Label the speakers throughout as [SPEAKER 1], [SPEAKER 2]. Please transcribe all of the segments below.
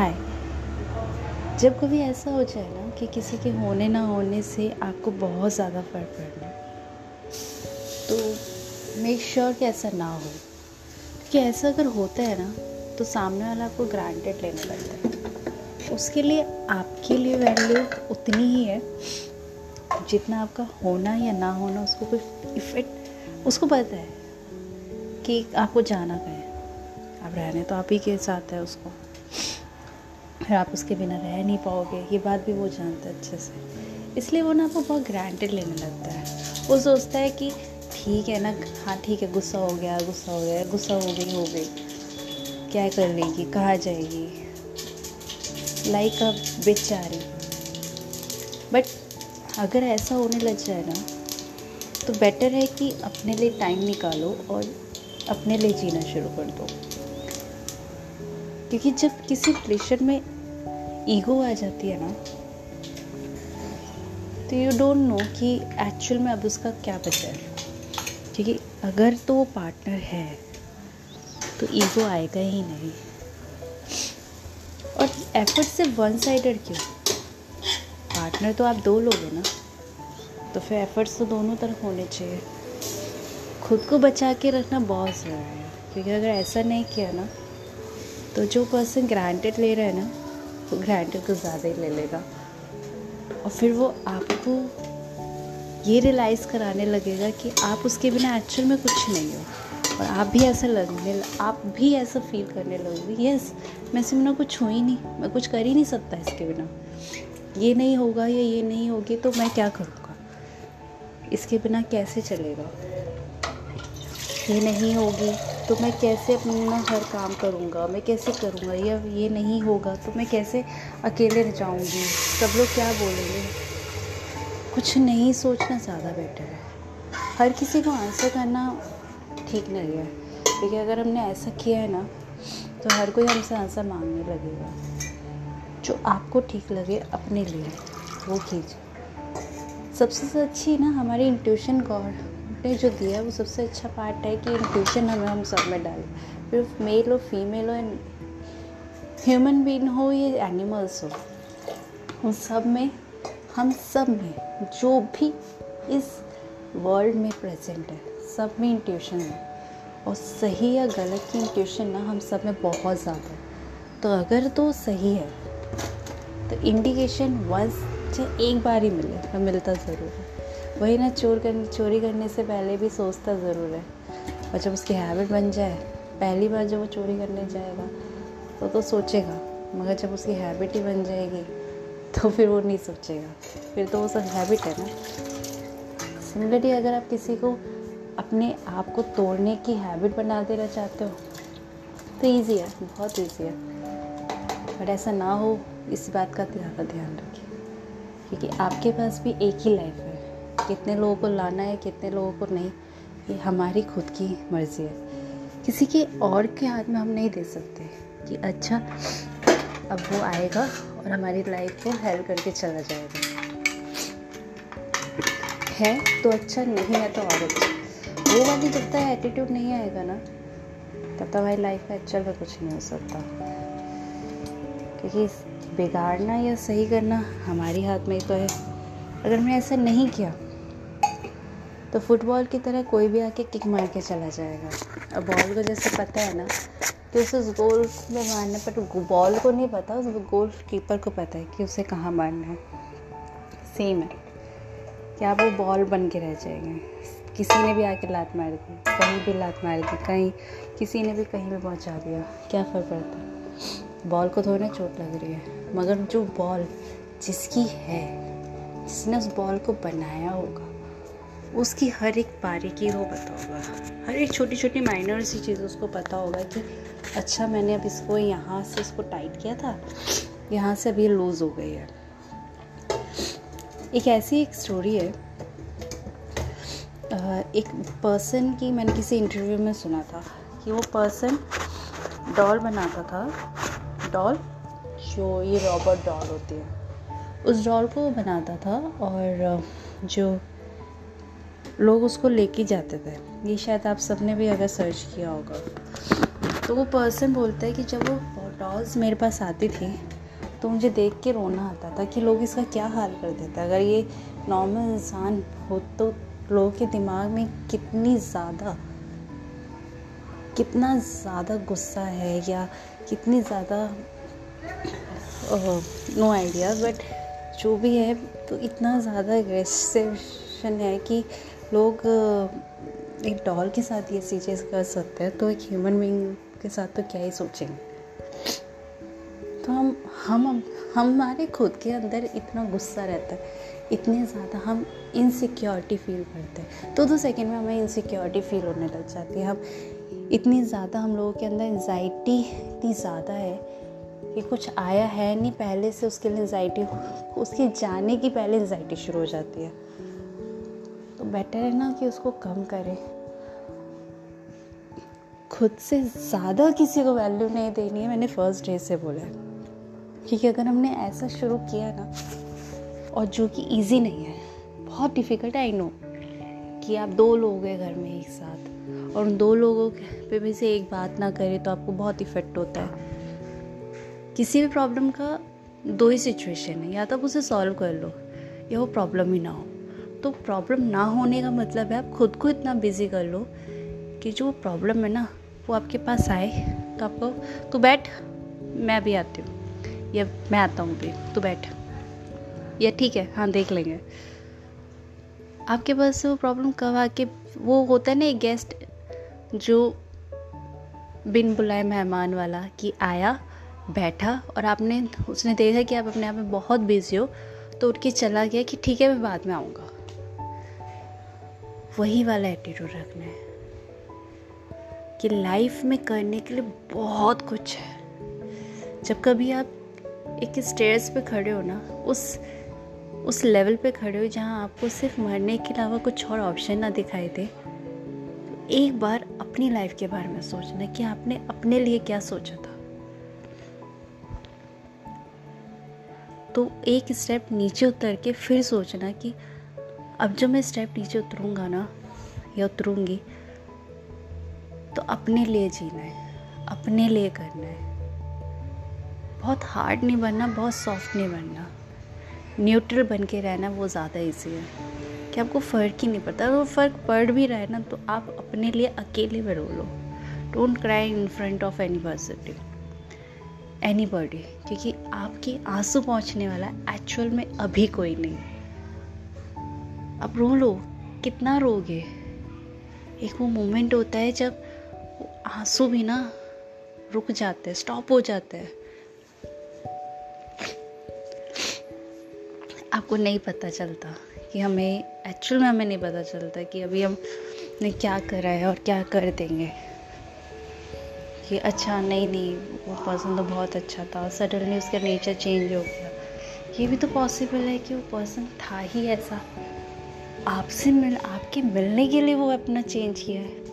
[SPEAKER 1] हाय जब कभी ऐसा हो जाए ना कि किसी के होने ना होने से आपको बहुत ज़्यादा फ़र्क पड़ रहा तो मेक श्योर sure कि ऐसा ना हो। क्योंकि ऐसा अगर होता है ना तो सामने वाला आपको ग्रांटेड लेना पड़ता है। उसके लिए आपके लिए वैल्यू उतनी ही है, जितना आपका होना या ना होना, उसको कोई इफ़ेक्ट उसको पता है कि आपको जाना कहें आप रहने तो आप ही के साथ है उसको। फिर आप उसके बिना रह नहीं पाओगे। ये बात भी वो जानता है अच्छे से। इसलिए वो ना आपको बहुत ग्रांटेड लेने लगता है। वो सोचता है कि ठीक है ना हाँ ठीक है, गुस्सा हो गया, गुस्सा हो गया, गुस्सा हो गई हो गई। क्या कर लेगी, कहाँ जाएगी? लाइक अ बेचारी। बट अगर ऐसा होने लग जाए ना तो बेटर है कि अपने लिए टाइम निकालो और अपने लिए जीना शुरू कर दो। क्योंकि जब किसी प्रेशर में ईगो आ जाती है ना तो यू डोंट नो कि एक्चुअल में अब उसका क्या बचा है। क्योंकि अगर तो वो पार्टनर है तो ईगो आएगा ही नहीं। और एफर्ट सिर्फ़ वन साइडेड क्यों? पार्टनर तो आप दो लोग हैं ना तो फिर एफर्ट्स तो दोनों तरफ़ होने चाहिए। खुद को बचा के रखना बहुत ज़रूरी है, क्योंकि अगर ऐसा नहीं किया ना तो जो पर्सन ग्रांटेड ले रहा है ना ग्रांटेड को ज़्यादा ही ले लेगा। और फिर वो आपको ये रियलाइज़ कराने लगेगा कि आप उसके बिना एक्चुअल में कुछ नहीं हो। और आप भी ऐसा लगने आप भी ऐसा फील करने लगोगे यस मैं इसके बिना कुछ हूँ ही नहीं, मैं कुछ कर ही नहीं सकता इसके बिना। ये नहीं होगा या ये नहीं होगी तो मैं क्या करूँगा? इसके बिना कैसे चलेगा? ये नहीं होगी। तो मैं कैसे अपना हर काम करूँगा? मैं कैसे करूँगा? या ये नहीं होगा तो मैं कैसे अकेले रह जाऊँगी? सब लोग क्या बोलेंगे? कुछ नहीं सोचना ज़्यादा बेटर है। हर किसी को आंसर करना ठीक नहीं है। क्योंकि अगर हमने ऐसा किया है ना तो हर कोई हमसे आंसर मांगने लगेगा। जो आपको ठीक लगे, अपने लिए, वो कीजिए। सबसे अच्छी ना हमारी इंट्यूशन गॉड ने जो दिया है, वो सबसे अच्छा पार्ट है कि इंक्लूशन हमें हम सब में डालें। फिर मेल हो फीमेल हो एंड ह्यूमन बीन हो, या एनिमल्स हो, उन सब में, हम सब में, जो भी इस वर्ल्ड में प्रेजेंट है, सब में इंट्यूशन है। और सही या गलत की इंट्यूशन ना हम सब में बहुत ज़्यादा है। तो अगर तो सही है तो इंडिकेशन वंस चाहे एक बार ही मिले तो मिलता ज़रूर है। वही ना चोर कर, चोरी करने से पहले भी सोचता ज़रूर है। और जब उसकी हैबिट बन जाए, पहली बार जब वो चोरी करने जाएगा तो तो सोचेगा, मगर जब उसकी हैबिट ही बन जाएगी तो फिर वो नहीं सोचेगा। फिर तो वो सब हैबिट है ना। सिमिलरली अगर आप किसी को अपने आप को तोड़ने की हैबिट बना देना चाहते हो तो ईजी है, बहुत ईजी है। बट ऐसा ना हो, इस बात का ज़्यादा ध्यान रखिए, क्योंकि आपके पास भी एक ही लाइफ है। कितने लोगों को लाना है, कितने लोगों को नहीं, ये हमारी खुद की मर्ज़ी है। किसी के और के हाथ में हम नहीं दे सकते कि अच्छा अब वो आएगा और हमारी लाइफ को हेल्प करके चला जाएगा। है तो अच्छा नहीं है तो और अच्छा। वो वाली जब तक एटीट्यूड नहीं आएगा ना, तब तक हमारी लाइफ में अच्छा में कुछ नहीं हो सकता। क्योंकि बिगाड़ना या सही करना हमारी हाथ में ही तो है। अगर मैंने ऐसा नहीं किया तो फुटबॉल की तरह कोई भी आके किक मार के चला जाएगा। और बॉल को जैसे पता है ना, कि उसे उस गोल में मारना पर बॉल को नहीं पता, उस गोल कीपर को पता है कि उसे कहाँ मारना है। सेम है। कि आप वो बॉल बन के रह जाएँगे। किसी ने भी आके लात मार दी, कहीं भी लात मार दी, कहीं किसी ने भी कहीं भी पहुँचा दिया, क्या फ़र्क पड़ता बॉल को थोड़ी ना चोट लग रही है, मगर जो बॉल जिसकी है, जिसने उस बॉल को बनाया होगा उसकी हर एक बारीकी को पता होगा। हर एक छोटी छोटी माइनर सी चीज़ उसको पता होगा कि अच्छा मैंने अब इसको यहाँ से इसको टाइट किया था, यहाँ से ये लूज़ हो गई है। एक ऐसी एक स्टोरी है। एक पर्सन की मैंने किसी इंटरव्यू में सुना था कि वो पर्सन डॉल बनाता था। डॉल जो ये रॉबर्ट डॉल होती है। उस डॉल को वो बनाता था और जो लोग उसको लेके जाते थे। ये शायद आप सबने भी अगर सर्च किया होगा। तो वो पर्सन बोलता है कि जब वो डॉल्स मेरे पास आती थी तो मुझे देख के रोना आता था कि लोग इसका क्या हाल कर देते अगर ये नॉर्मल इंसान हो तो लोगों के दिमाग में कितनी ज़्यादा, कितना ज़्यादा गुस्सा है या कितनी ज़्यादा नो आइडिया बट जो भी है तो इतना ज़्यादा एग्रेसिशन है कि लोग एक डॉल के साथ ये चीज़ कर सकते हैं तो एक ह्यूमन बींग के साथ तो क्या ही सोचेंगे? तो हम हम हमारे खुद के अंदर इतना गुस्सा रहता है, इतने ज़्यादा हम इनसिक्योरिटी फील करते हैं। तो दो सेकेंड में हमें इनसिक्योरिटी फील होने लग जाती है। हम इतनी ज़्यादा हम लोगों के अंदर एनजाइटी इतनी ज़्यादा है कि कुछ आया है नहीं, पहले से उसके लिए एनजाइटी उसके जाने की पहले एनजाइटी शुरू हो जाती है। तो बेटर है ना कि उसको कम करें। खुद से ज़्यादा किसी को वैल्यू नहीं देनी है, मैंने फ़र्स्ट डे से बोला है। क्योंकि अगर हमने ऐसा शुरू किया ना, और जो कि इजी नहीं है, बहुत डिफ़िकल्ट आई नो कि आप दो लोग हैं घर में एक साथ, और उन दो लोगों पे भी से एक बात ना करें तो आपको बहुत इफ़ेक्ट होता है। किसी भी प्रॉब्लम का दो ही सिचुएशन है, या तो आप उसे सॉल्व कर लो, या वो प्रॉब्लम ही ना हो। तो प्रॉब्लम ना होने का मतलब है, आप खुद को इतना बिज़ी कर लो कि जो प्रॉब्लम है ना, वो आपके पास आए। तो आपको, तू बैठ, मैं भी आती हूँ। या मैं आता हूँ भी तू बैठ। या ठीक है हाँ देख लेंगे। आपके पास से वो प्रॉब्लम कब आके, वो होता है ना एक गेस्ट जो बिन बुलाए मेहमान वाला कि आया, बैठा और आपने, उसने देखा कि आप अपने आप में बहुत बिज़ी हो तो उठ के चला गया कि ठीक है, मैं बाद में आऊँगा। वही वाला एटीट्यूड रखना है कि लाइफ में करने के लिए बहुत कुछ है। जब कभी आप एक स्टेयर्स पे खड़े हो ना, उस उस लेवल पे खड़े हो जहाँ आपको सिर्फ़ मरने के अलावा कुछ और ऑप्शन ना दिखाई दे तो एक बार अपनी लाइफ के बारे में सोचना कि आपने अपने लिए क्या सोचा था। तो एक स्टेप नीचे उतर के फिर सोचना कि अब जब मैं स्टेप नीचे उतरूँगा ना, या उतरूँगी तो अपने लिए जीना है, अपने लिए करना है। बहुत हार्ड नहीं बनना, बहुत सॉफ्ट नहीं बनना। न्यूट्रल बन के रहना वो ज़्यादा ईजी है, कि आपको फ़र्क ही नहीं पड़ता। अगर फ़र्क पड़ भी रहा है ना तो आप अपने लिए अकेले में रो लो। Don't cry in front of any person anybody क्योंकि आपके आँसू पहुँचने वाला एक्चुअल में अभी कोई नहीं अब रो लो, कितना रोगे? एक वो मोमेंट होता है जब आँसू भी ना रुक जाते हैं स्टॉप हो जाते हैं। आपको नहीं पता चलता कि हमें एक्चुअल में हमें नहीं पता चलता कि अभी हम ने क्या करा है और क्या कर देंगे। कि अच्छा नहीं नहीं, वो पर्सन तो बहुत अच्छा था। सडनली उसका नेचर चेंज हो गया। ये भी तो पॉसिबल है कि वो पर्सन था ही ऐसा। आपसे मिल, आपके मिलने के लिए वो अपना चेंज किया है।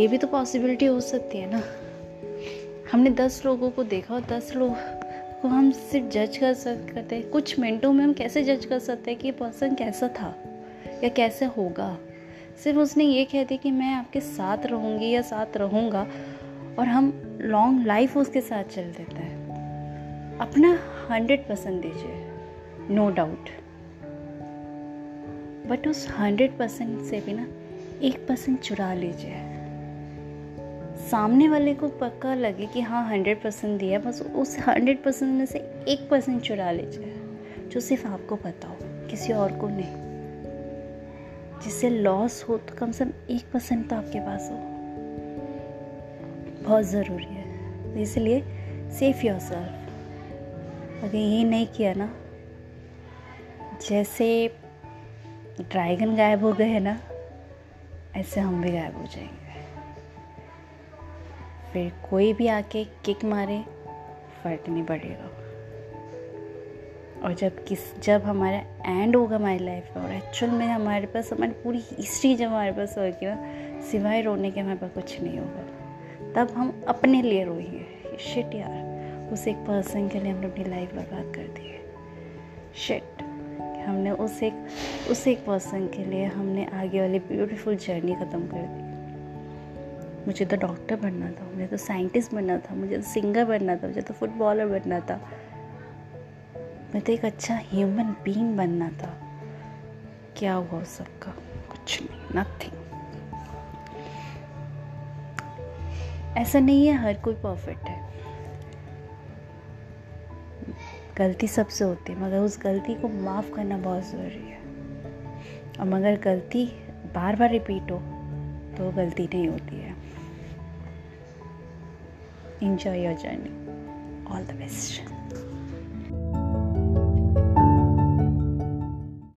[SPEAKER 1] ये भी तो पॉसिबिलिटी हो सकती है ना। हमने दस लोगों को देखा और दस लोग को हम सिर्फ़ जज कर सकते हैं। कुछ मिनटों में हम कैसे जज कर सकते हैं कि पर्सन कैसा था या कैसे होगा? सिर्फ़ उसने ये कह दिया कि मैं आपके साथ रहूँगी या साथ रहूँगा और हम लॉन्ग लाइफ उसके साथ चल देते हैं। अपना हंड्रेड परसेंट दीजिए। नो डाउट बट उस हंड्रेड परसेंट से भी ना, एक परसेंट चुरा लीजिए। सामने वाले को पक्का लगे कि हाँ हंड्रेड परसेंट दिया, बस उस हंड्रेड परसेंट में से एक परसेंट चुरा लीजिए, जो सिर्फ़ आपको पता हो, किसी और को नहीं। जिससे लॉस हो तो कम से कम एक परसेंट तो आपके पास हो। बहुत ज़रूरी है। तो इसलिए सेफ़ योर सेल्फ अगर ये नहीं किया ना, जैसे ड्रैगन गायब हो गए ना, ऐसे हम भी गायब हो जाएँगे। फिर कोई भी आके किक मारे, फ़र्क नहीं पड़ेगा। और जब किस, जब हमारा एंड होगा हमारी लाइफ में, और एक्चुअल में हमारे पास, हमारी पूरी हिस्ट्री जब हमारे पास होगी ना, सिवाय रोने के हमारे पास कुछ नहीं होगा। तब हम अपने लिए रोएँगे। शिट यार, उस एक पर्सन के लिए हमने अपनी लाइफ बर्बाद कर दी है। शिट हमने उस एक उस एक पर्सन के लिए हमने आगे वाली ब्यूटीफुल जर्नी ख़त्म कर दी। मुझे तो डॉक्टर बनना था, मुझे तो साइंटिस्ट बनना था, मुझे तो सिंगर बनना था, मुझे तो फुटबॉलर बनना था। मैं तो एक अच्छा ह्यूमन बीइंग बनना था। क्या हुआ सबका? कुछ नहीं नथिंग ऐसा नहीं है, हर कोई परफेक्ट है। गलती सबसे होती है, मगर उस गलती को माफ़ करना बहुत ज़रूरी है। और मगर गलती बार बार रिपीट हो तो गलती नहीं होती है। Enjoy your journey all the best.